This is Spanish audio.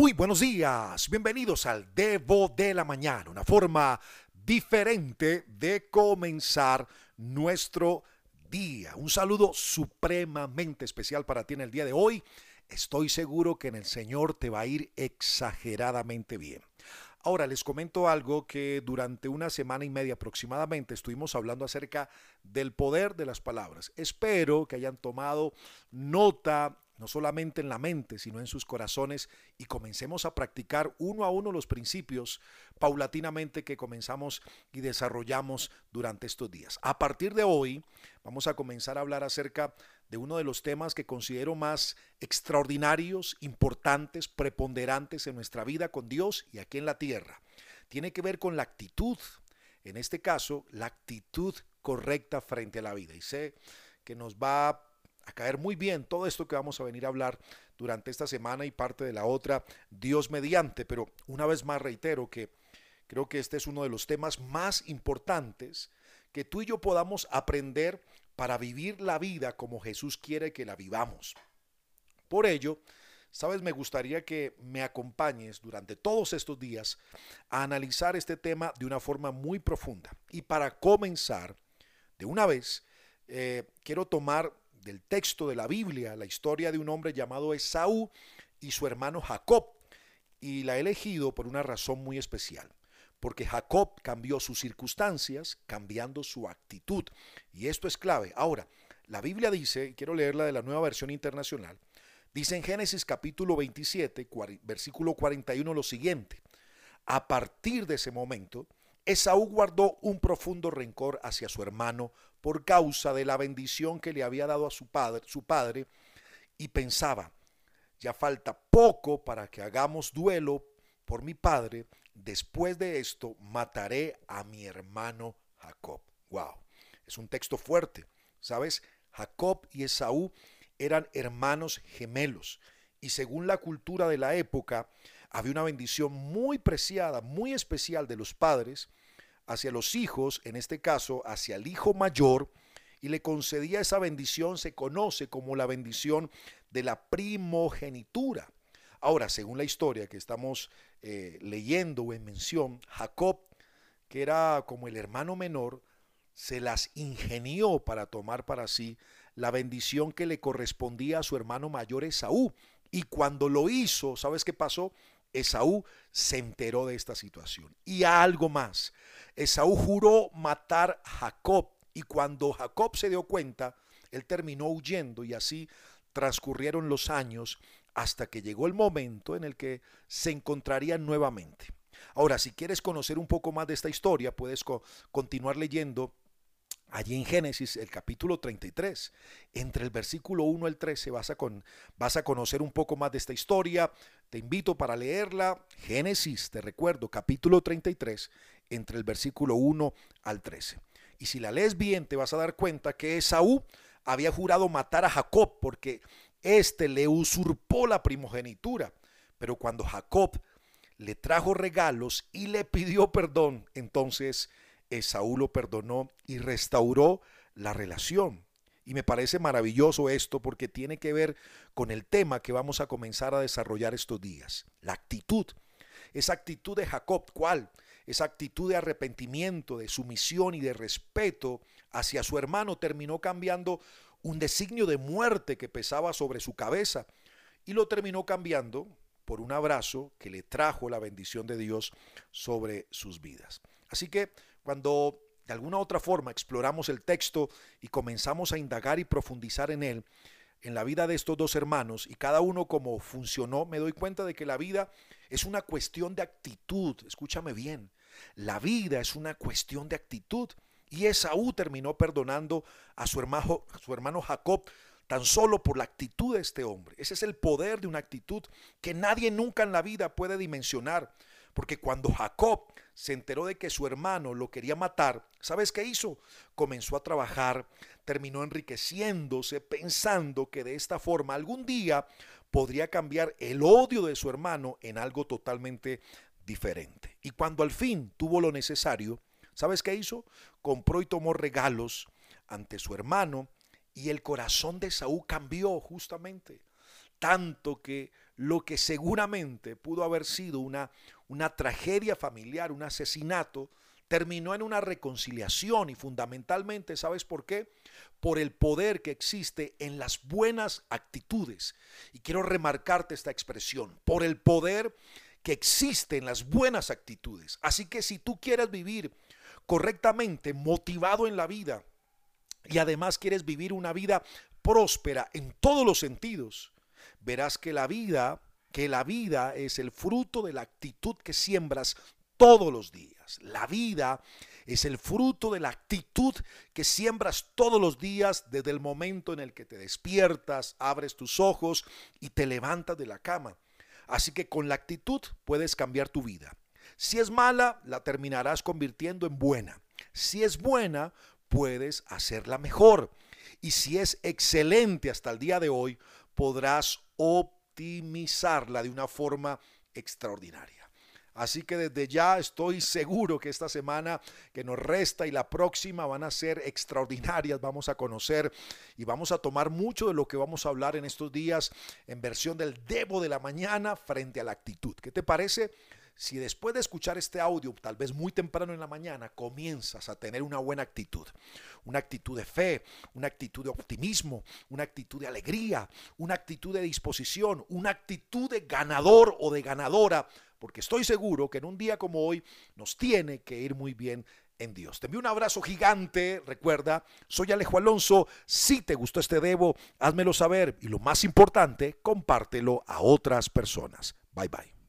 Muy buenos días, bienvenidos al Devo de la Mañana, una forma diferente de comenzar nuestro día. Un saludo supremamente especial para ti en el día de hoy. Estoy seguro que en el Señor te va a ir exageradamente bien. Ahora les comento algo que durante una semana y media aproximadamente estuvimos hablando acerca del poder de las palabras. Espero que hayan tomado nota no solamente en la mente, sino en sus corazones, y comencemos a practicar uno a uno los principios paulatinamente que comenzamos y desarrollamos durante estos días. A partir de hoy vamos a comenzar a hablar acerca de uno de los temas que considero más extraordinarios, importantes, preponderantes en nuestra vida con Dios y aquí en la tierra. Tiene que ver con la actitud, en este caso, la actitud correcta frente a la vida. Y sé que nos va a caer muy bien todo esto que vamos a venir a hablar durante esta semana y parte de la otra, Dios mediante. Pero una vez más reitero que creo que este es uno de los temas más importantes que tú y yo podamos aprender para vivir la vida como Jesús quiere que la vivamos. Por ello, sabes, me gustaría que me acompañes durante todos estos días a analizar este tema de una forma muy profunda. Y para comenzar, de una vez, eh, quiero tomar del texto de la Biblia la historia de un hombre llamado Esaú y su hermano Jacob. Y la he elegido por una razón muy especial porque Jacob cambió sus circunstancias cambiando su actitud. Y esto es clave. Ahora, la Biblia dice, y quiero leerla de la nueva versión internacional, dice en Génesis capítulo 27, versículo 41 lo siguiente. A partir de ese momento, Esaú guardó un profundo rencor hacia su hermano por causa de la bendición que le había dado a su padre, su padre y pensaba, ya falta poco para que hagamos duelo por mi padre, después de esto mataré a mi hermano Jacob. Wow, es un texto fuerte. ¿Sabes? Jacob y Esaú eran hermanos gemelos y según la cultura de la época había una bendición muy preciada, muy especial de los padres hacia los hijos, en este caso hacia el hijo mayor, y le concedía esa bendición, se conoce como la bendición de la primogenitura. Ahora, según la historia que estamos eh, leyendo o en mención, Jacob, que era como el hermano menor, se las ingenió para tomar para sí la bendición que le correspondía a su hermano mayor Esaú. Y cuando lo hizo, ¿sabes qué pasó? Esaú se enteró de esta situación. Y algo más, Esaú juró matar a Jacob. Y cuando Jacob se dio cuenta, él terminó huyendo y así transcurrieron los años hasta que llegó el momento en el que se encontrarían nuevamente. Ahora, si quieres conocer un poco más de esta historia, puedes continuar leyendo allí en Génesis, el capítulo 33. Entre el versículo 1 al 13 vas a, con, vas a conocer un poco más de esta historia. Te invito para leerla. Génesis, te recuerdo, capítulo 33, entre el versículo 1 al 13. Y si la lees bien, te vas a dar cuenta que Esaú había jurado matar a Jacob porque éste le usurpó la primogenitura. Pero cuando Jacob le trajo regalos y le pidió perdón, entonces Esaú lo perdonó y restauró la relación. Y me parece maravilloso esto porque tiene que ver con el tema que vamos a comenzar a desarrollar estos días, la actitud. Esa actitud de Jacob, ¿cuál? Esa actitud de arrepentimiento, de sumisión y de respeto hacia su hermano terminó cambiando un designio de muerte que pesaba sobre su cabeza y lo terminó cambiando por un abrazo que le trajo la bendición de Dios sobre sus vidas. Así que cuando de alguna otra forma exploramos el texto y comenzamos a indagar y profundizar en él, en la vida de estos dos hermanos y cada uno como funcionó, me doy cuenta de que la vida es una cuestión de actitud. Escúchame bien, la vida es una cuestión de actitud. Y Esaú terminó perdonando a su hermano, a su hermano Jacob tan solo por la actitud de este hombre. Ese es el poder de una actitud que nadie nunca en la vida puede dimensionar. Porque cuando Jacob se enteró de que su hermano lo quería matar, ¿sabes qué hizo? Comenzó a trabajar, terminó enriqueciéndose, pensando que de esta forma algún día podría cambiar el odio de su hermano en algo totalmente diferente. Y cuando al fin tuvo lo necesario, ¿sabes qué hizo? Compró y tomó regalos ante su hermano y el corazón de Saúl cambió justamente, tanto que lo que seguramente pudo haber sido una, una tragedia familiar, un asesinato, terminó en una reconciliación y fundamentalmente, ¿sabes por qué? Por el poder que existe en las buenas actitudes. Y quiero remarcarte esta expresión, por el poder que existe en las buenas actitudes. Así que si tú quieres vivir correctamente, motivado en la vida, y además quieres vivir una vida próspera en todos los sentidos, verás que la vida, que la vida es el fruto de la actitud que siembras todos los días. La vida es el fruto de la actitud que siembras todos los días desde el momento en el que te despiertas, abres tus ojos y te levantas de la cama. Así que con la actitud puedes cambiar tu vida. Si es mala, la terminarás convirtiendo en buena. Si es buena, puedes hacerla mejor. Y si es excelente hasta el día de hoy, podrás optimizarla de una forma extraordinaria. Así que desde ya estoy seguro que esta semana que nos resta y la próxima van a ser extraordinarias. Vamos a conocer y vamos a tomar mucho de lo que vamos a hablar en estos días en versión del Debo de la mañana frente a la actitud. ¿Qué te parece? Si después de escuchar este audio, tal vez muy temprano en la mañana, comienzas a tener una buena actitud, una actitud de fe, una actitud de optimismo, una actitud de alegría, una actitud de disposición, una actitud de ganador o de ganadora, porque estoy seguro que en un día como hoy nos tiene que ir muy bien en Dios. Te envío un abrazo gigante. Recuerda, soy Alejo Alonso. Si te gustó este Debo, házmelo saber y lo más importante, compártelo a otras personas. Bye bye.